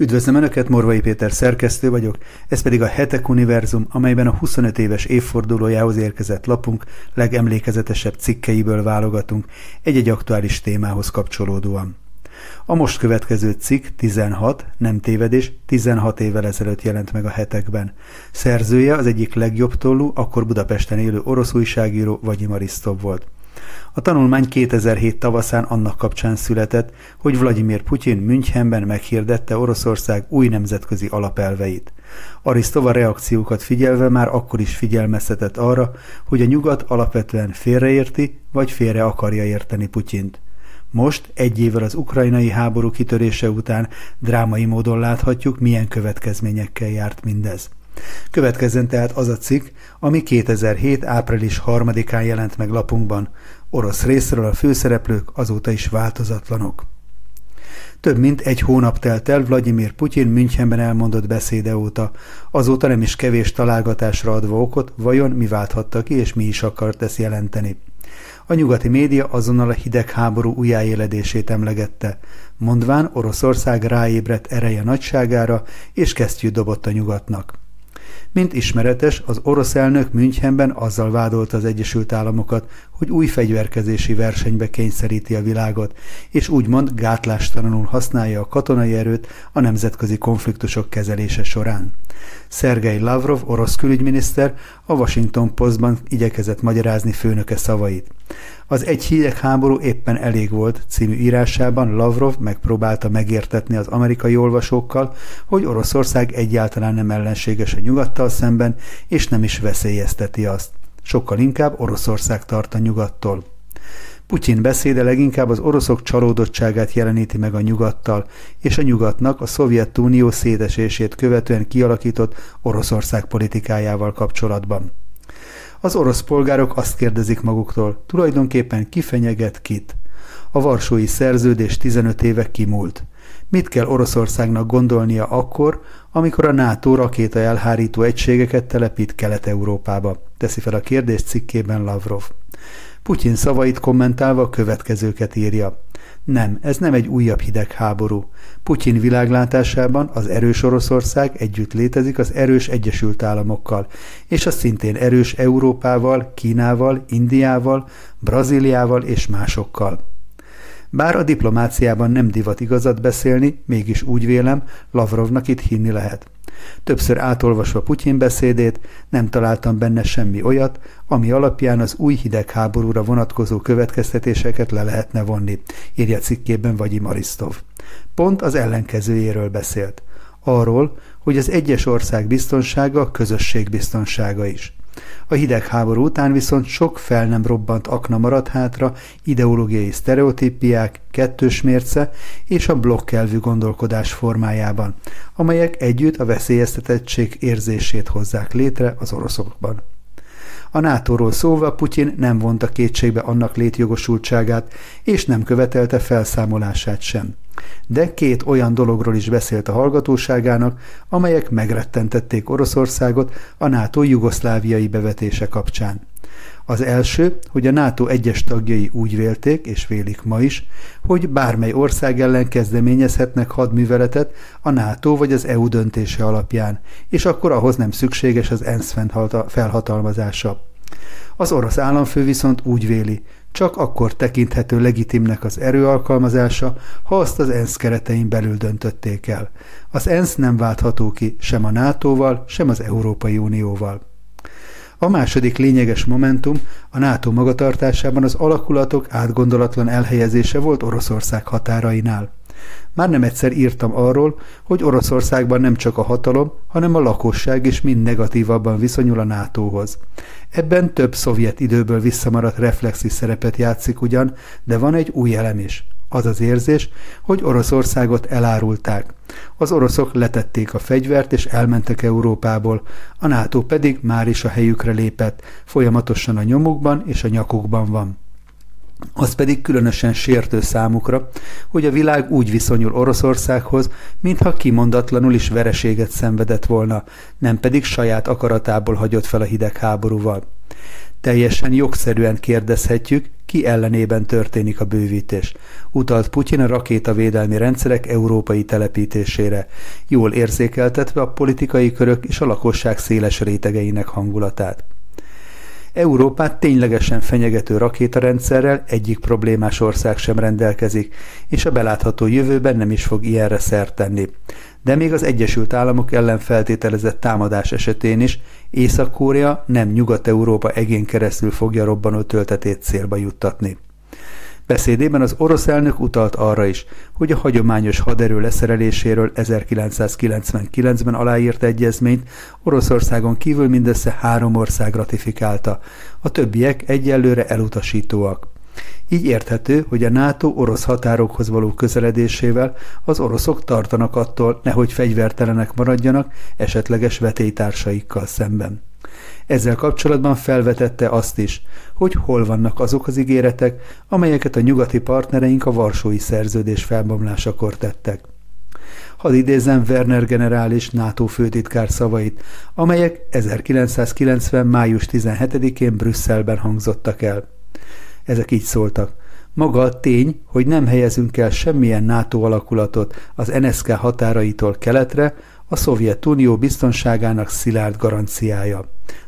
Üdvözlöm Önöket, Morvai Péter szerkesztő vagyok, ez pedig a Hetek Univerzum, amelyben a 25 éves évfordulójához érkezett lapunk legemlékezetesebb cikkeiből válogatunk egy-egy aktuális témához kapcsolódóan. A most következő cikk 16, nem tévedés, 16 évvel ezelőtt jelent meg a hetekben. Szerzője az egyik legjobb tollú, akkor Budapesten élő orosz újságíró Vagyim Arisztov volt. A tanulmány 2007 tavaszán annak kapcsán született, hogy Vladimir Putyin Münchenben meghirdette Oroszország új nemzetközi alapelveit. Arisztova reakciókat figyelve már akkor is figyelmeztetett arra, hogy a nyugat alapvetően félreérti vagy félre akarja érteni Putyint. Most, egy évvel az ukrajnai háború kitörése után drámai módon láthatjuk, milyen következményekkel járt mindez. Következzen tehát az a cikk, ami 2007. április 3-án jelent meg lapunkban. Orosz részről a főszereplők azóta is változatlanok. Több mint egy hónap telt el Vladimir Putyin Münchenben elmondott beszéde óta, azóta nem is kevés találgatásra adva okot, vajon mi válthatta ki és mi is akart ezt jelenteni. A nyugati média azonnal a hidegháború újjáéledését emlegette, mondván Oroszország ráébredt ereje nagyságára, és kesztyűt dobott a nyugatnak. Mint ismeretes, az orosz elnök Münchenben azzal vádolta az Egyesült Államokat, hogy új fegyverkezési versenybe kényszeríti a világot, és úgymond gátlástalanul használja a katonai erőt a nemzetközi konfliktusok kezelése során. Szergei Lavrov, orosz külügyminiszter, a Washington Postban igyekezett magyarázni főnöke szavait. Az Egy hidegháború éppen elég volt című írásában Lavrov megpróbálta megértetni az amerikai olvasókkal, hogy Oroszország egyáltalán nem ellenséges a nyugattal szemben, és nem is veszélyezteti azt. Sokkal inkább Oroszország tart a nyugattól. Putyin beszéde leginkább az oroszok csalódottságát jeleníti meg a nyugattal, és a nyugatnak a Szovjetunió szétesését követően kialakított Oroszország politikájával kapcsolatban. Az orosz polgárok azt kérdezik maguktól, tulajdonképpen ki fenyeget kit? A Varsói Szerződés 15 éve kimúlt. Mit kell Oroszországnak gondolnia akkor, amikor a NATO rakéta elhárító egységeket telepít Kelet-Európába? Teszi fel a kérdést cikkében Lavrov. Putyin szavait kommentálva a következőket írja. Nem, ez nem egy újabb hidegháború. Putyin világlátásában az erős Oroszország együtt létezik az erős Egyesült Államokkal, és a szintén erős Európával, Kínával, Indiával, Brazíliával és másokkal. Bár a diplomáciában nem divat igazat beszélni, mégis úgy vélem, Lavrovnak itt hinni lehet. Többször átolvasva Putyin beszédét nem találtam benne semmi olyat, ami alapján az új hidegháborúra vonatkozó következtetéseket le lehetne vonni, írja cikkében Vagyim Arisztov. Pont az ellenkezőjéről beszélt. Arról, hogy az egyes ország biztonsága közösség biztonsága is. A hidegháború után viszont sok fel nem robbant akna maradt hátra, ideológiai sztereotípiák, kettős mérce és a blokkelvű gondolkodás formájában, amelyek együtt a veszélyeztetettség érzését hozzák létre az oroszokban. A NATO-ról szólva Putyin nem vonta kétségbe annak létjogosultságát, és nem követelte felszámolását sem. De két olyan dologról is beszélt a hallgatóságának, amelyek megrettentették Oroszországot a NATO jugoszláviai bevetése kapcsán. Az első, hogy a NATO egyes tagjai úgy vélték, és vélik ma is, hogy bármely ország ellen kezdeményezhetnek hadműveletet a NATO vagy az EU döntése alapján, és akkor ahhoz nem szükséges az ENSZ felhatalmazása. Az orosz államfő viszont úgy véli, csak akkor tekinthető legitimnek az erőalkalmazása, ha azt az ENSZ keretein belül döntötték el. Az ENSZ nem váltható ki sem a NATO-val, sem az Európai Unióval. A második lényeges momentum a NATO magatartásában az alakulatok átgondolatlan elhelyezése volt Oroszország határainál. Már nem egyszer írtam arról, hogy Oroszországban nem csak a hatalom, hanem a lakosság is mind negatívabban viszonyul a NATO-hoz. Ebben több szovjet időből visszamaradt reflexi szerepet játszik ugyan, de van egy új elem is. Az az érzés, hogy Oroszországot elárulták. Az oroszok letették a fegyvert és elmentek Európából, a NATO pedig már is a helyükre lépett, folyamatosan a nyomukban és a nyakukban van. Az pedig különösen sértő számukra, hogy a világ úgy viszonyul Oroszországhoz, mintha kimondatlanul is vereséget szenvedett volna, nem pedig saját akaratából hagyott fel a hidegháborúval. Teljesen jogszerűen kérdezhetjük, ki ellenében történik a bővítés. Utalt Putyin a rakétavédelmi rendszerek európai telepítésére, jól érzékeltetve a politikai körök és a lakosság széles rétegeinek hangulatát. Európát ténylegesen fenyegető rakétarendszerrel egyik problémás ország sem rendelkezik, és a belátható jövőben nem is fog ilyenre szert tenni. De még az Egyesült Államok ellen feltételezett támadás esetén is Észak-Korea nem Nyugat-Európa egén keresztül fogja robbanó töltetét célba juttatni. Beszédében az orosz elnök utalt arra is, hogy a hagyományos haderő leszereléséről 1999-ben aláírt egyezményt Oroszországon kívül mindössze három ország ratifikálta, a többiek egyelőre elutasítóak. Így érthető, hogy a NATO orosz határokhoz való közeledésével az oroszok tartanak attól, nehogy fegyvertelenek maradjanak esetleges vetélytársaikkal szemben. Ezzel kapcsolatban felvetette azt is, hogy hol vannak azok az ígéretek, amelyeket a nyugati partnereink a Varsói Szerződés felbomlásakor tettek. Hadd idézem Werner generális NATO főtitkár szavait, amelyek 1990. május 17-én Brüsszelben hangzottak el. Ezek így szóltak. Maga a tény, hogy nem helyezünk el semmilyen NATO alakulatot az NSK határaitól keletre, a Szovjetunió biztonságának szilárd garanciája.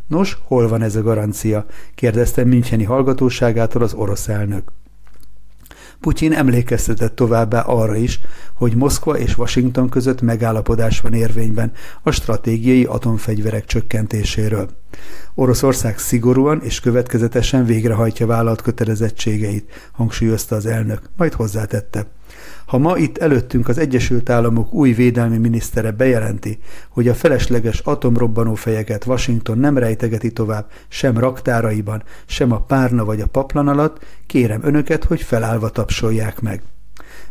Nos, hol van ez a garancia? kérdezte Müncheni hallgatóságától az orosz elnök. Putyin emlékeztetett továbbá arra is, hogy Moszkva és Washington között megállapodás van érvényben a stratégiai atomfegyverek csökkentéséről. Oroszország szigorúan és következetesen végrehajtja vállalt kötelezettségeit, hangsúlyozta az elnök, majd hozzátette. Ha ma itt előttünk az Egyesült Államok új védelmi minisztere bejelenti, hogy a felesleges atomrobbanó fejeket Washington nem rejtegeti tovább sem raktáraiban, sem a párna vagy a paplan alatt, kérem önöket, hogy felállva tapsolják meg.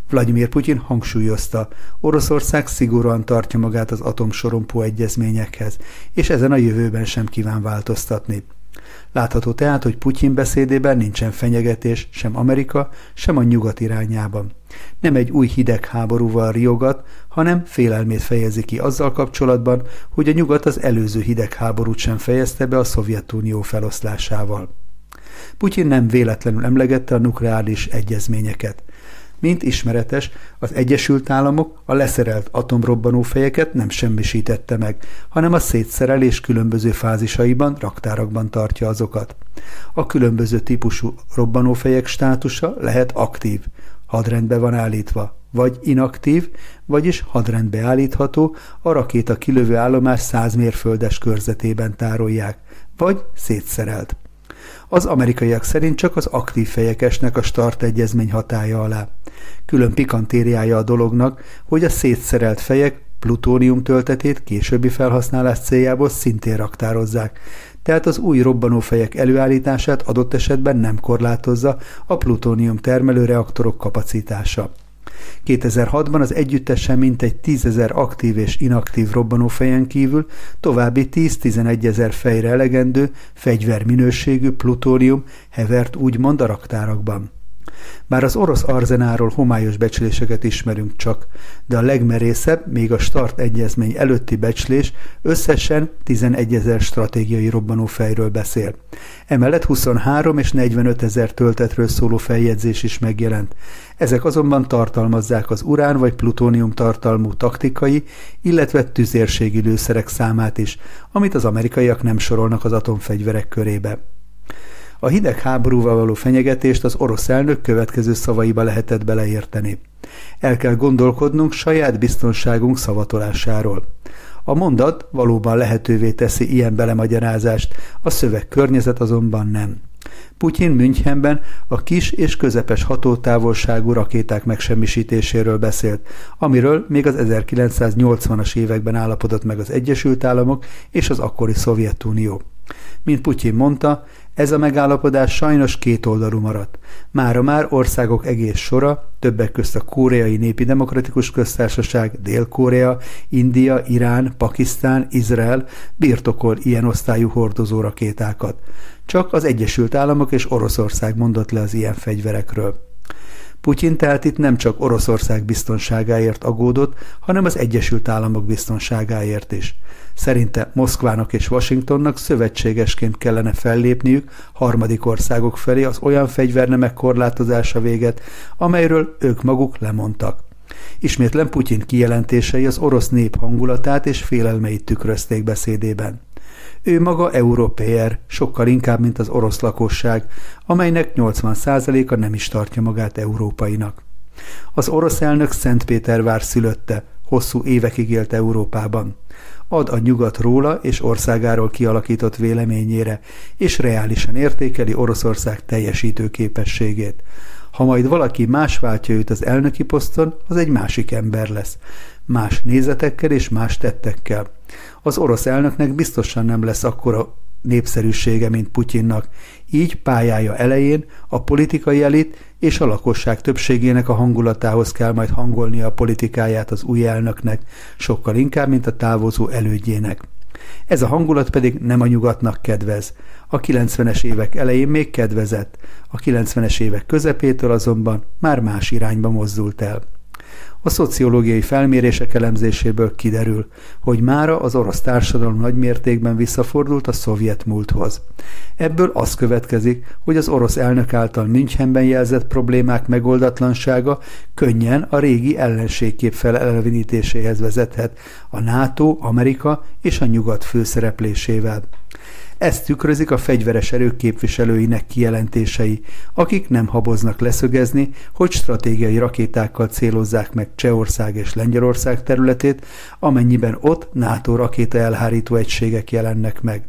Vladimir Putyin hangsúlyozta, Oroszország szigorúan tartja magát az atomsorompó egyezményekhez, és ezen a jövőben sem kíván változtatni. Látható tehát, hogy Putyin beszédében nincsen fenyegetés sem Amerika, sem a nyugat irányában. Nem egy új hidegháborúval riogat, hanem félelmét fejezi ki azzal kapcsolatban, hogy a nyugat az előző hidegháborút sem fejezte be a Szovjetunió feloszlásával. Putyin nem véletlenül emlegette a nukleáris egyezményeket. Mint ismeretes, az Egyesült Államok a leszerelt atomrobbanófejeket nem semmisítette meg, hanem a szétszerelés különböző fázisaiban, raktárakban tartja azokat. A különböző típusú robbanófejek státusa lehet aktív, hadrendbe van állítva, vagy inaktív, vagyis hadrendbe állítható, a rakéta kilövő állomás 100 mérföldes körzetében tárolják, vagy szétszerelt. Az amerikaiak szerint csak az aktív fejek esnek a start egyezmény hatája alá. Külön pikantériája a dolognak, hogy a szétszerelt fejek plutónium töltetét későbbi felhasználás céljából szintén raktározzák, tehát az új robbanófejek előállítását adott esetben nem korlátozza a plutónium termelő reaktorok kapacitása. 2006-ban az együttesen mintegy 10 ezer aktív és inaktív robbanófejen kívül további 10-11 ezer fejre elegendő fegyverminőségű plutónium hevert úgymond a raktárakban. Bár az orosz arzenáról homályos becsléseket ismerünk csak, de a legmerészebb, még a start egyezmény előtti becslés összesen 11 ezer stratégiai robbanófejről beszél. Emellett 23 és 45 ezer töltetről szóló feljegyzés is megjelent. Ezek azonban tartalmazzák az urán vagy plutónium tartalmú taktikai, illetve tüzérségi lőszerek számát is, amit az amerikaiak nem sorolnak az atomfegyverek körébe. A hidegháborúval való fenyegetést az orosz elnök következő szavaiba lehetett beleérteni. El kell gondolkodnunk saját biztonságunk szavatolásáról. A mondat valóban lehetővé teszi ilyen belemagyarázást, a szöveg környezet azonban nem. Putyin Münchenben a kis és közepes hatótávolságú rakéták megsemmisítéséről beszélt, amiről még az 1980-as években állapodott meg az Egyesült Államok és az akkori Szovjetunió. Mint Putyin mondta, ez a megállapodás sajnos kétoldalú maradt. Mára már országok egész sora, többek közt a Koreai Népi Demokratikus Köztársaság, Dél-Korea, India, Irán, Pakisztán, Izrael birtokol ilyen osztályú hordozó rakétákat. Csak az Egyesült Államok és Oroszország mondott le az ilyen fegyverekről. Putyin tehát itt nem csak Oroszország biztonságáért agódott, hanem az Egyesült Államok biztonságáért is. Szerinte Moszkvának és Washingtonnak szövetségesként kellene fellépniük harmadik országok felé az olyan fegyvernemek korlátozása véget, amelyről ők maguk lemondtak. Ismétlen Putyin kijelentései az orosz nép hangulatát és félelmeit tükrözték beszédében. Ő maga európér, sokkal inkább, mint az orosz lakosság, amelynek 80%-a nem is tartja magát európainak. Az orosz elnök Szentpétervár szülötte, hosszú évekig élt Európában. Ad a nyugat róla és országáról kialakított véleményére, és reálisan értékeli Oroszország teljesítő képességét. Ha majd valaki más váltja őt az elnöki poszton, az egy másik ember lesz. Más nézetekkel és más tettekkel. Az orosz elnöknek biztosan nem lesz akkora népszerűsége, mint Putyinnak. Így pályája elején a politikai elit és a lakosság többségének a hangulatához kell majd hangolnia a politikáját az új elnöknek, sokkal inkább, mint a távozó elődjének. Ez a hangulat pedig nem a nyugatnak kedvez. A 90-es évek elején még kedvezett, a 90-es évek közepétől azonban már más irányba mozdult el. A szociológiai felmérések elemzéséből kiderül, hogy mára az orosz társadalom nagymértékben visszafordult a szovjet múlthoz. Ebből az következik, hogy az orosz elnök által Münchenben jelzett problémák megoldatlansága könnyen a régi ellenségkép felelvenítéséhez vezethet a NATO, Amerika és a nyugat főszereplésével. Ezt tükrözik a fegyveres erők képviselőinek kijelentései, akik nem haboznak leszögezni, hogy stratégiai rakétákkal célozzák meg Csehország és Lengyelország területét, amennyiben ott NATO rakéta elhárító egységek jelennek meg.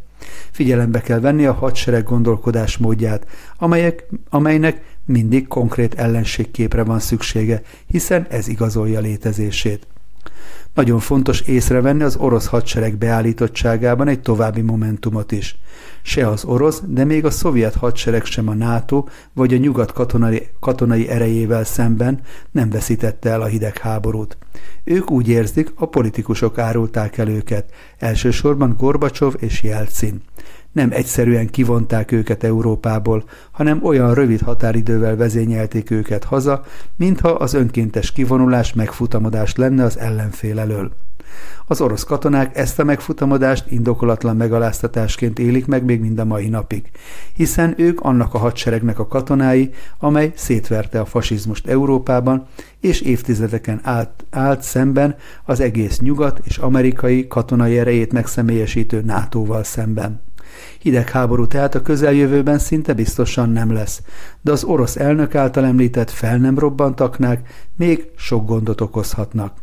Figyelembe kell venni a hadsereg gondolkodásmódját, amelyek, amelynek mindig konkrét ellenségképre van szüksége, hiszen ez igazolja létezését. Nagyon fontos észrevenni az orosz hadsereg beállítottságában egy további momentumot is. Se az orosz, de még a szovjet hadsereg sem a NATO vagy a nyugat katonai, katonai erejével szemben nem veszítette el a hidegháborút. Ők úgy érzik, a politikusok árulták el őket, elsősorban Gorbacsov és Jelcin nem egyszerűen kivonták őket Európából, hanem olyan rövid határidővel vezényelték őket haza, mintha az önkéntes kivonulás megfutamodás lenne az ellenfél elől. Az orosz katonák ezt a megfutamodást indokolatlan megaláztatásként élik meg még mind a mai napig, hiszen ők annak a hadseregnek a katonái, amely szétverte a fasizmust Európában, és évtizedeken át, állt szemben az egész nyugat és amerikai katonai erejét megszemélyesítő NATO-val szemben. Hidegháború tehát a közeljövőben szinte biztosan nem lesz, de az orosz elnök által említett fel nem robbantaknák még sok gondot okozhatnak.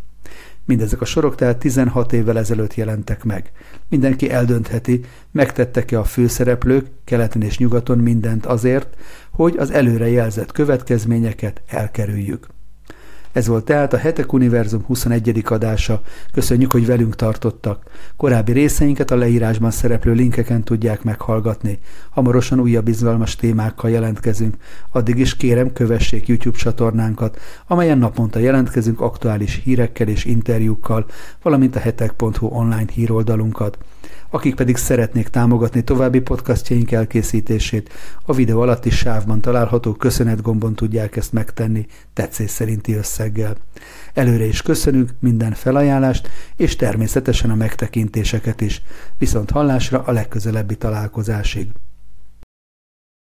Mindezek a sorok tehát 16 évvel ezelőtt jelentek meg. Mindenki eldöntheti, megtettek-e a főszereplők keleten és nyugaton mindent azért, hogy az előre jelzett következményeket elkerüljük. Ez volt tehát a Hetek Univerzum 21. adása. Köszönjük, hogy velünk tartottak. Korábbi részeinket a leírásban szereplő linkeken tudják meghallgatni. Hamarosan újabb izgalmas témákkal jelentkezünk. Addig is kérem, kövessék YouTube csatornánkat, amelyen naponta jelentkezünk aktuális hírekkel és interjúkkal, valamint a hetek.hu online híroldalunkat. Akik pedig szeretnék támogatni további podcastjaink elkészítését, a videó alatti sávban található köszönet gombon tudják ezt megtenni tetszés szerinti összeggel. Előre is köszönünk minden felajánlást, és természetesen a megtekintéseket is. Viszont hallásra a legközelebbi találkozásig.